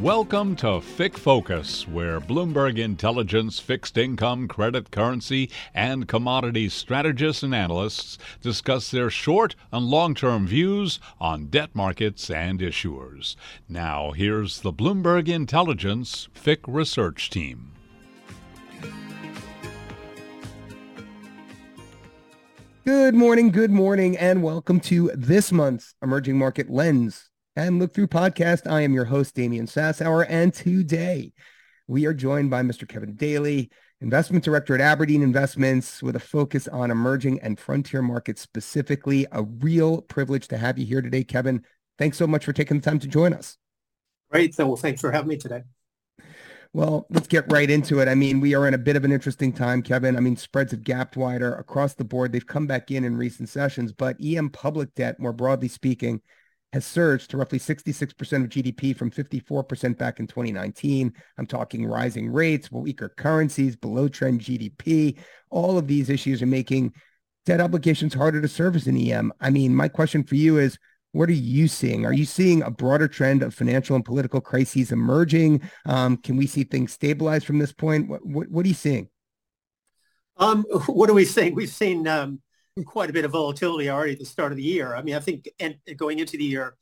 Welcome to FIC Focus, where Bloomberg Intelligence fixed income, credit, currency, and commodities strategists and analysts discuss their short and long term views on debt markets and issuers. Now, here's the Bloomberg Intelligence FIC research team. Good morning, good morning, and welcome to this month's Emerging Market Lens and Look Through podcast. I am your host, Damian Sassower, and today we are joined by Mr. Kevin Daly, Investment Director at Abrdn Investments, with a focus on emerging and frontier markets specifically. A real privilege to have you here today, Kevin. Thanks so much for taking the time to join us. Great. So, well, thanks for having me today. Well, let's get right into it. I mean, we are in a bit of an interesting time, Kevin. I mean, spreads have gapped wider across the board. They've come back in in recent sessions, but EM public debt, more broadly speaking, has surged to roughly 66% of GDP from 54% back in 2019. I'm talking rising rates, weaker currencies, below trend GDP. All of these issues are making debt obligations harder to service in EM. I mean, my question for you is, what are you seeing? Are you seeing a broader trend of financial and political crises emerging? Um, can we see things stabilize from this point? What, what, what are you seeing? Um, what are we seeing? We've seen um, quite a bit of volatility already at the start of the year. I mean, I think and going into the year,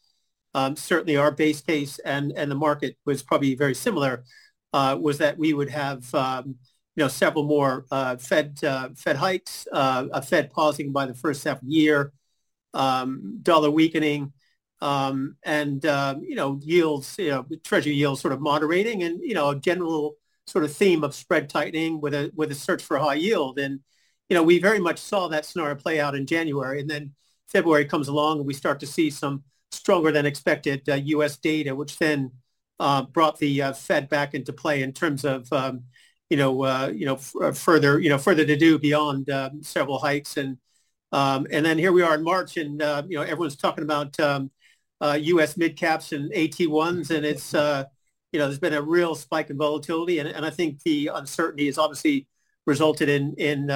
um, certainly our base case and, and the market was probably very similar, uh, was that we would have, um, you know, several more uh, Fed uh, Fed hikes, uh, a Fed pausing by the first half of the year, um, dollar weakening, um, and um, you know yields, you know treasury yields sort of moderating, and you know a general sort of theme of spread tightening with a with a search for high yield. And you know we very much saw that scenario play out in January, and then February comes along, and we start to see some stronger than expected uh, U.S. data, which then uh, brought the uh, Fed back into play in terms of um, you know uh, you know f- uh, further you know further to do beyond um, several hikes and um, and then here we are in March, and uh, you know everyone's talking about um, U.S. mid caps and AT1s, and it's you know there's been a real spike in volatility, and, and I think the uncertainty has obviously resulted in in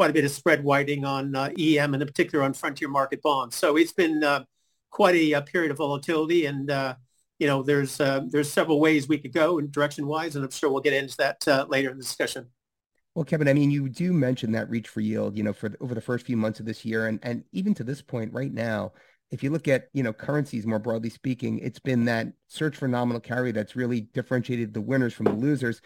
quite a bit of spread widening on uh, EM, and in particular on frontier market bonds. So it's been uh, quite a, a, period of volatility, and you know there's there's several ways we could go in direction wise, and I'm sure we'll get into that later in the discussion. Well, Kevin, I mean, you do mention that reach for yield, you know, for over the first few months of this year, and and even to this point, right now, if you look at you know currencies more broadly speaking, it's been that search for nominal carry that's really differentiated the winners from the losers.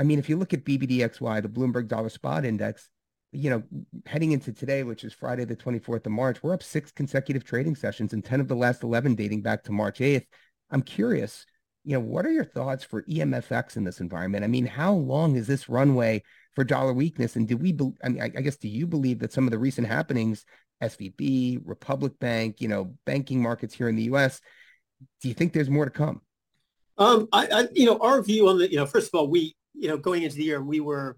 I mean, if you look at BBDXY, the Bloomberg Dollar Spot Index, you know, heading into today, which is Friday the 24th of March, we're up six consecutive trading sessions and 10 of the last 11 dating back to March 8th. I'm curious, you know, what are your thoughts for EMFX in this environment? I mean, how long is this runway for dollar weakness? And do we, be, I mean, I, I guess, do you believe that some of the recent happenings, SVB, Republic Bank, you know, banking markets here in the U.S., do you think there's more to come? Um, I, I, you know, our view on the, you know, first of all, we, you know, going into the year, we were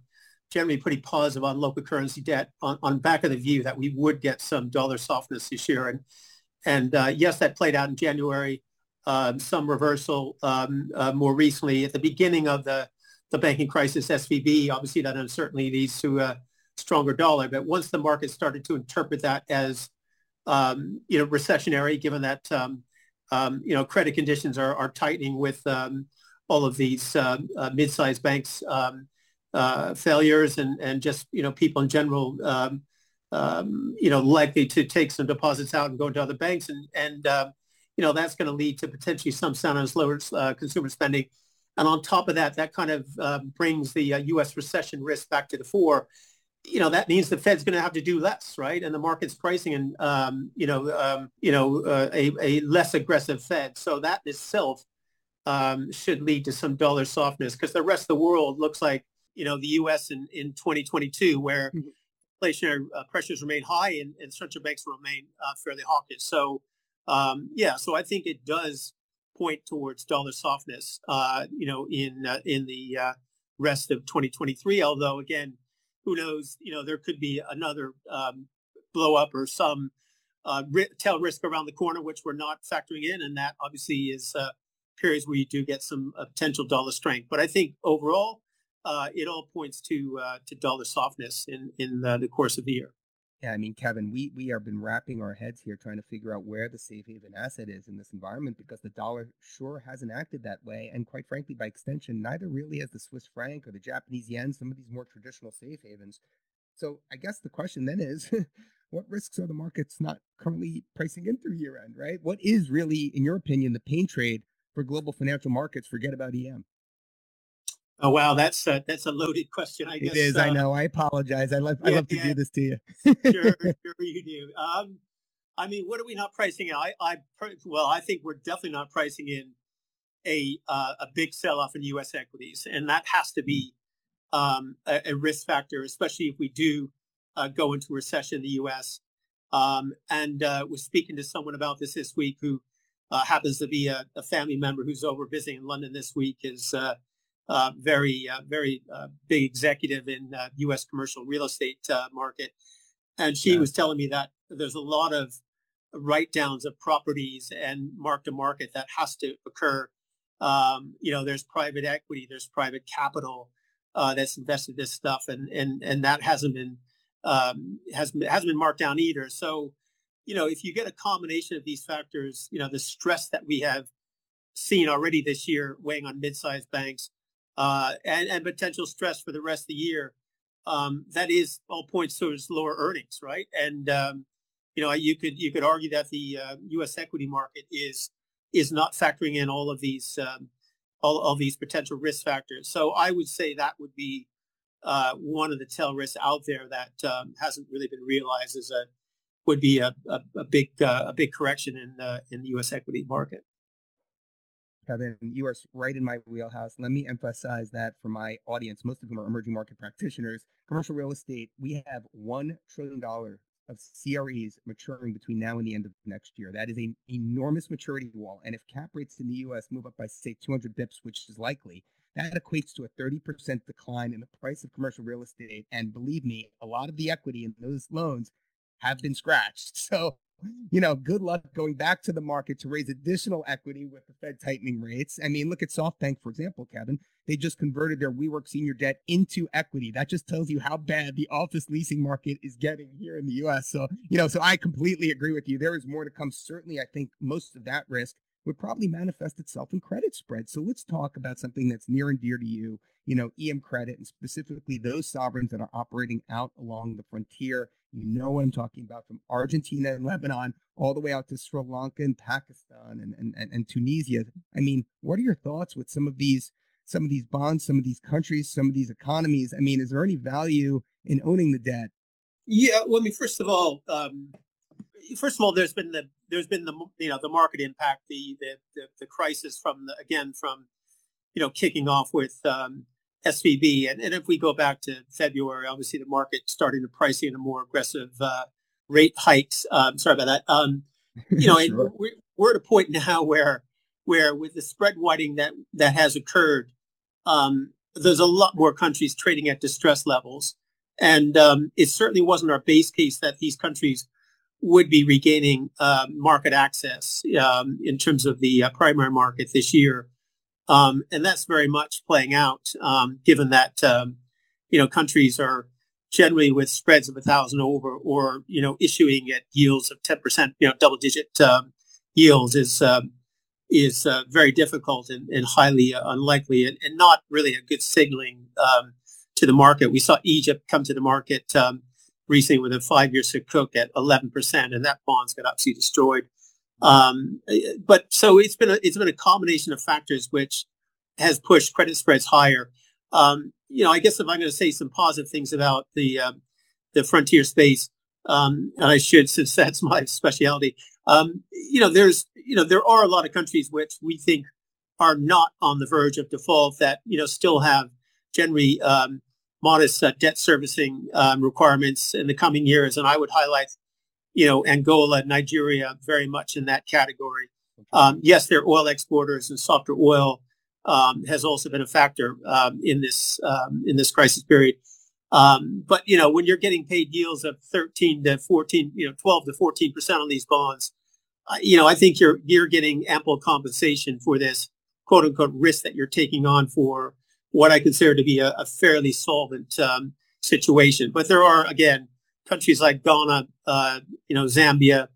generally pretty positive on local currency debt on, on back of the view that we would get some dollar softness this year. And, and uh, yes, that played out in January. Um, some reversal um, uh, more recently at the beginning of the the banking crisis, SVB, obviously that uncertainty leads to a stronger dollar. But once the market started to interpret that as, um, you know, recessionary, given that, um, um, you know, credit conditions are, are tightening with um, all of these uh, mid-sized banks um, uh, failures and, and just, you know, people in general, you know, likely to take some deposits out and go into other banks. And, and you know, that's going to lead to potentially some sound lower uh, consumer spending and on top of that, that kind of uh, brings the uh, U.S. recession risk back to the fore. You know, that means the Fed's going to have to do less, right? And the market's pricing and, um, you know, um, you know, uh, a, a less aggressive Fed. So that itself um, should lead to some dollar softness because the rest of the world looks like, you know, the U.S. in, in 2022 where mm-hmm. inflationary uh, pressures remain high and, and central banks remain uh, fairly hawkish. So, um, yeah, so I think it does point towards dollar softness, uh, you know, in uh, in the uh, rest of 2023. Although, again, who knows? You know, there could be another um, blow up or some uh, tail risk around the corner, which we're not factoring in, and that obviously is uh, periods where you do get some uh, potential dollar strength. But I think overall, Uh, it all points to uh, to dollar softness in in the course of the year. Yeah, I mean, Kevin, we we have been wrapping our heads here trying to figure out where the safe haven asset is in this environment because the dollar sure hasn't acted that way, and quite frankly, by extension, neither really has the Swiss franc or the Japanese yen, some of these more traditional safe havens. So I guess the question then is, what risks are the markets not currently pricing in through year end, right? What is really, in your opinion, the pain trade for global financial markets? Forget about EM. Oh wow, that's a, that's a loaded question. I guess it is. Uh, I know. I apologize. I love yeah, I love to yeah. do this to you. sure, sure you do. Um, I mean, what are we not pricing in? I, I well, I think we're definitely not pricing in a uh, a big sell off in U.S. equities, and that has to be um, a, a, risk factor, especially if we do uh, go into recession in the U.S. Um, and uh, was speaking to someone about this this week who uh, happens to be a, a, family member who's over visiting in London this week. Is uh, uh, very, uh, very uh, big executive in U.S. commercial real estate market, and she yeah. was telling me that there's a lot of write downs of properties and mark to market that has to occur. Um, you know, there's private equity, there's private capital uh, that's invested this stuff, and and and that hasn't been um, has hasn't been marked down either. So, you know, if you get a combination of these factors, you know, the stress that we have seen already this year weighing on mid-sized banks, uh, and, and potential stress for the rest of the year, um, that is all points towards lower earnings, right? And um, you know, you could you could argue that the uh, U.S. equity market is is not factoring in all of these um, all of these potential risk factors. So I would say that would be uh, one of the tail risks out there that um, hasn't really been realized as a would be a, a, a big uh, a big correction in uh, in the U.S. equity market. Kevin, you are right in my wheelhouse. Let me emphasize that for my audience, most of whom are emerging market practitioners. Commercial real estate, we have $1 trillion of CREs maturing between now and the end of next year. That is an enormous maturity wall. And if cap rates in the US move up by, say, 200 bips, which is likely, that equates to a 30% decline in the price of commercial real estate. And believe me, a lot of the equity in those loans have been scratched. So you know, good luck going back to the market to raise additional equity with the Fed tightening rates. I mean, look at SoftBank, for example, Kevin. They just converted their WeWork senior debt into equity. That just tells you how bad the office leasing market is getting here in the US. So, you know, so I completely agree with you. There is more to come. Certainly, I think most of that risk would probably manifest itself in credit spreads. So let's talk about something that's near and dear to you, you know, EM credit and specifically those sovereigns that are operating out along the frontier you know what I'm talking about from Argentina and Lebanon all the way out to Sri Lanka and Pakistan and, and, and, and Tunisia. I mean, what are your thoughts with some of these some of these bonds, some of these countries, some of these economies? I mean, is there any value in owning the debt? Yeah, well, I mean, first of all, um, first of all, there's been the there's been the you know the market impact, the the the, the crisis from the again from you know kicking off with um, SVB. And, and if we go back to February, obviously the market starting to price in a more aggressive uh, rate hikes. Um, sorry about that. Um, you know, sure. we're, we're at a point now where where with the spread widening that that has occurred, um, there's a lot more countries trading at distress levels, and um, it certainly wasn't our base case that these countries would be regaining uh, market access um, in terms of the uh, primary market this year. Um, and that's very much playing out, um, given that, um, you know, countries are generally with spreads of a thousand over or, you know, issuing at yields of 10%, you know, double digit um, yields is, um, is uh, very difficult and, and highly uh, unlikely and, and, not really a good signaling um, to the market. We saw Egypt come to the market recently with a five-year sukuk at 11%, and that bond's got absolutely destroyed. Um, but so it's been a, it's been a combination of factors which has pushed credit spreads higher. Um, you know, I guess if I'm going to say some positive things about the uh, the frontier space, um, and I should since that's my specialty. Um, you know, there's you know there are a lot of countries which we think are not on the verge of default that you know still have generally um, modest uh, debt servicing um, requirements in the coming years, and I would highlight you know, Angola, Nigeria, very much in that category. Um, yes, they're oil exporters, and softer oil um, has also been a factor um, in this um, in this crisis period. Um, but you know, when you're getting paid yields of 13 to 14, you know, 12 to 14 percent on these bonds, uh, you know, I think you're you're getting ample compensation for this quote unquote risk that you're taking on for what I consider to be a, a fairly solvent um, situation. But there are again countries like Ghana, uh, you know, Zambia,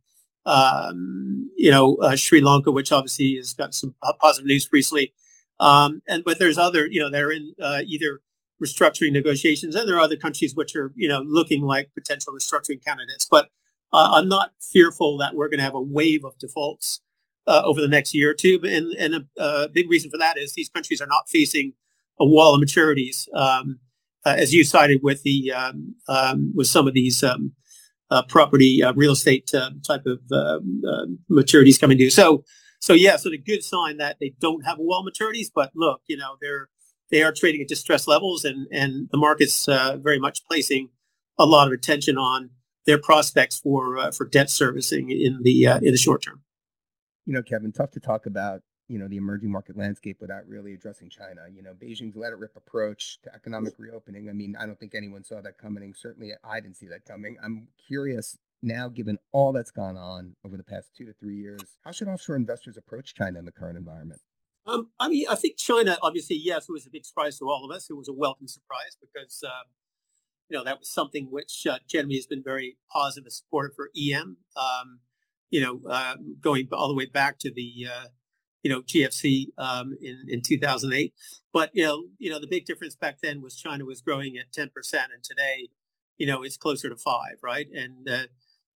um, you know, uh, Sri Lanka, which obviously has got some positive news recently. Um, and but there's other, you know, they're in uh, either restructuring negotiations, and there are other countries which are, you know, looking like potential restructuring candidates. But uh, I'm not fearful that we're going to have a wave of defaults uh, over the next year or two. And, and a, a, big reason for that is these countries are not facing a wall of maturities, um, uh, as you cited with the um, um, with some of these um, uh, property uh, real estate uh, type of um, uh, maturities coming due. So so yeah, so the good sign that they don't have a wall of maturities, but look, you know they're they are trading at distressed levels, and and the market's very much placing a lot of attention on their prospects for for debt servicing in the in the short term you know, Kevin, tough to talk about, you know, the emerging market landscape without really addressing China. You know, Beijing's let it rip approach to economic reopening. I mean, I don't think anyone saw that coming. Certainly, I didn't see that coming. I'm curious now, given all that's gone on over the past two to three years, how should offshore investors approach China in the current environment? Um, I mean, I think China, obviously, yes, it was a big surprise to all of us. It was a welcome surprise because, um, you know, that was something which uh, Jeremy has been very positive and supportive for EM. Um, you know, uh, going all the way back to the, uh, you know, GFC um, in in 2008. But you know, you know, the big difference back then was China was growing at 10 percent, and today, you know, it's closer to five, right? And uh,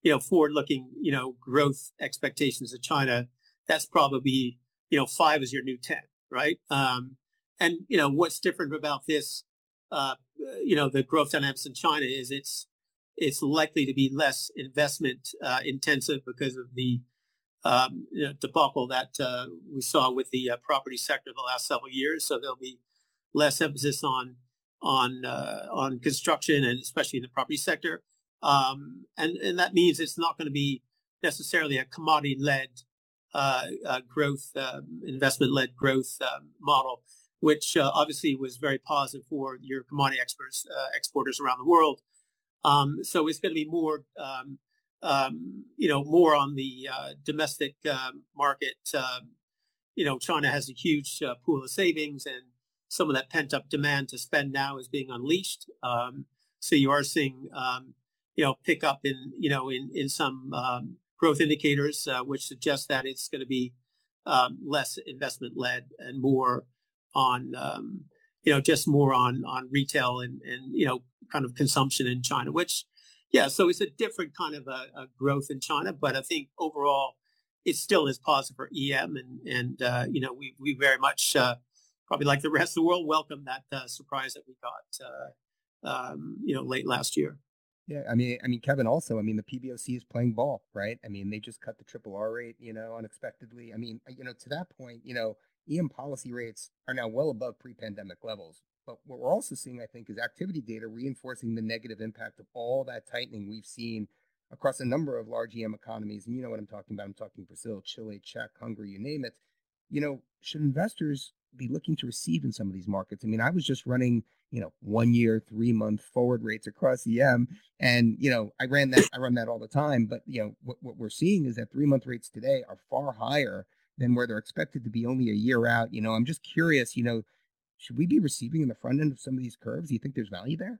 you know, forward-looking, you know, growth expectations of China, that's probably, you know, five is your new 10, right? Um, and you know, what's different about this, uh, you know, the growth dynamics in China is it's it's likely to be less investment uh, intensive because of the um, debacle that uh, we saw with the uh, property sector the last several years. So there'll be less emphasis on on uh, on construction and especially in the property sector. Um, and and that means it's not going to be necessarily a commodity led uh, uh, growth, um, investment led growth um, model, which obviously was very positive for your commodity experts, exporters around the world. Um, so it's going to be more, um, um, you know, more on the uh, domestic uh, market. Um, you know, China has a huge uh, pool of savings, and some of that pent up demand to spend now is being unleashed. Um, so you are seeing, you know, pick up in, you know, in in some growth indicators, uh, which suggest that it's going to be less investment led and more on you know, just more on on retail and and you know, kind of consumption in China. Which, yeah, so it's a different kind of a, a growth in China, but I think overall, it still is positive for EM, and and uh, you know, we we very much uh, probably like the rest of the world welcome that uh, surprise that we got, uh, um, you know, late last year. Yeah, I mean, I mean, Kevin. Also, I mean, the PBOC is playing ball, right? I mean, they just cut the triple R rate, you know, unexpectedly. I mean, you know, to that point, you know, EM policy rates are now well above pre-pandemic levels. But what we're also seeing, I think, is activity data reinforcing the negative impact of all that tightening we've seen across a number of large EM economies. And you know what I'm talking about. I'm talking Brazil, Chile, Czech, Hungary, you name it. You know, should investors be looking to receive in some of these markets? I mean, I was just running, you know, one year, three month forward rates across EM. And, you know, I ran that, I run that all the time. But, you know, what, what we're seeing is that three month rates today are far higher than where they're expected to be only a year out. You know, I'm just curious, you know, should we be receiving in the front end of some of these curves? Do you think there's value there?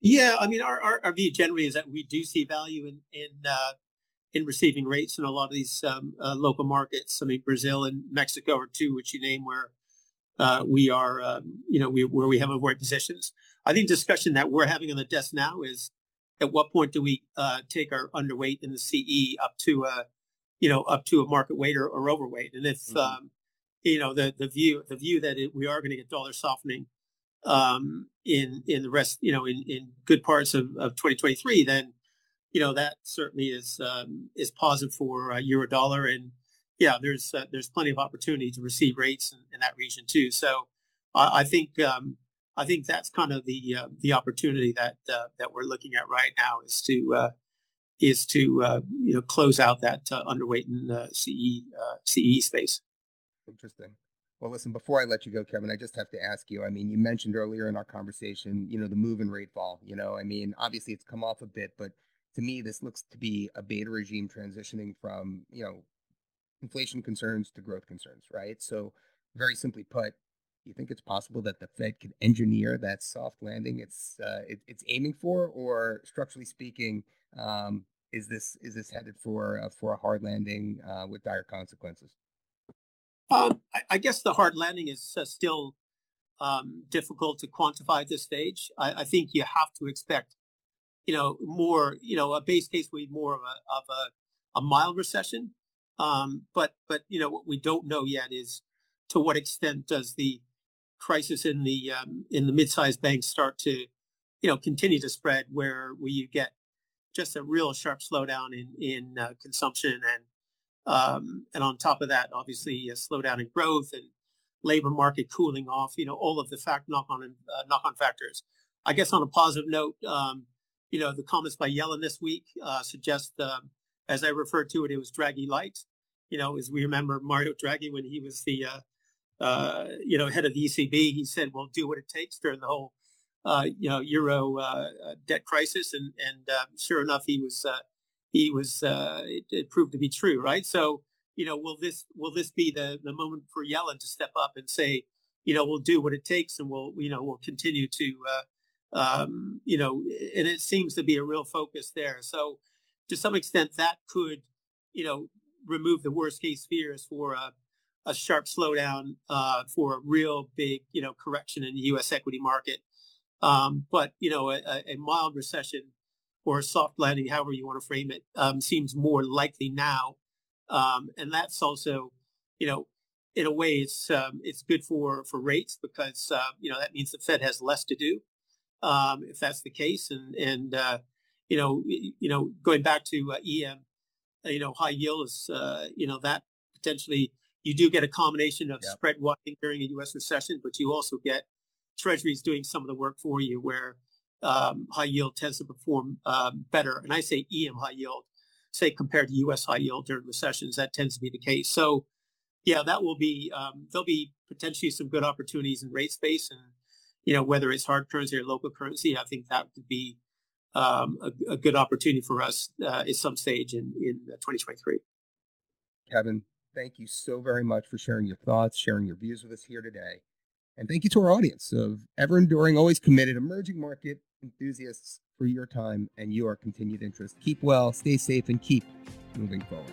Yeah, I mean, our, our, our view generally is that we do see value in in uh, in receiving rates in a lot of these um, uh, local markets. I mean, Brazil and Mexico are two which you name where uh, we are, um, you know, we, where we have overweight positions. I think discussion that we're having on the desk now is at what point do we uh, take our underweight in the CE up to a you know, up to a market weight or, or overweight. And if, mm-hmm. um, you know, the, the view, the view that it, we are going to get dollar softening um, in, in the rest, you know, in, in good parts of, of 2023, then, you know, that certainly is, um, is positive for uh, euro dollar. And yeah, there's, uh, there's plenty of opportunity to receive rates in, in that region too. So I, I think, um, I think that's kind of the uh, the opportunity that uh, that we're looking at right now is to uh, is to uh, you know close out that underweight in the CE CE space. Interesting. Well, listen, before I let you go, Kevin, I just have to ask you. I mean, you mentioned earlier in our conversation, you know, the move in rate vol. You know, I mean, obviously it's come off a bit, but to me, this looks to be a beta regime transitioning from, you know, inflation concerns to growth concerns, right? So, very simply put, Do you think it's possible that the Fed could engineer that soft landing it's uh, it, it's aiming for, or structurally speaking, um, is this is this headed for uh, for a hard landing uh, with dire consequences? Um, I, I, guess the hard landing is uh, still um, difficult to quantify at this stage. I, I, think you have to expect, you know, more. You know, a base case would be more of a of a, a mild recession. Um, but but you know what we don't know yet is to what extent does the crisis in the um, in the mid-sized banks start to you know continue to spread where where you get just a real sharp slowdown in in uh, consumption and um, and on top of that, obviously a slowdown in growth and labor market cooling off. You know, all of the fact knock on uh, knock on factors. I guess on a positive note, um, you know, the comments by Yellen this week uh, suggest, um, as I referred to it, it was Draghi light. You know, as we remember Mario Draghi when he was the uh, uh you know head of the ECB, he said, "We'll do what it takes" during the whole uh, you know euro uh, debt crisis, and and sure enough, he was he was uh, it, it, proved to be true, right? So you know, will this will this be the the moment for Yellen to step up and say, you know, we'll do what it takes, and we'll you know we'll continue to uh, um, you know, and it seems to be a real focus there. So to some extent, that could you know remove the worst case fears for a, a sharp slowdown, uh, for a real big you know correction in the U.S. equity market. Um, but you know, a, a mild recession or a soft landing, however you want to frame it, um, seems more likely now. Um, and that's also, you know, in a way, it's um, it's good for for rates because uh, you know that means the Fed has less to do um, if that's the case. And and uh, you know you know going back to uh, EM, you know high yield is uh, you know that potentially you do get a combination of yep. spread widening during a U.S. recession, but you also get Treasuries doing some of the work for you where um, high yield tends to perform um, better. And I say EM high yield, say compared to U.S. high yield during recessions, that tends to be the case. So, yeah, that will be um, there'll be potentially some good opportunities in rate space, and you know whether it's hard currency or local currency, I think that would be um, a, a, good opportunity for us uh, at some stage in in 2023. Kevin, thank you so very much for sharing your thoughts, sharing your views with us here today. And thank you to our audience of ever enduring, always committed emerging market enthusiasts for your time and your continued interest. Keep well, stay safe, and keep moving forward.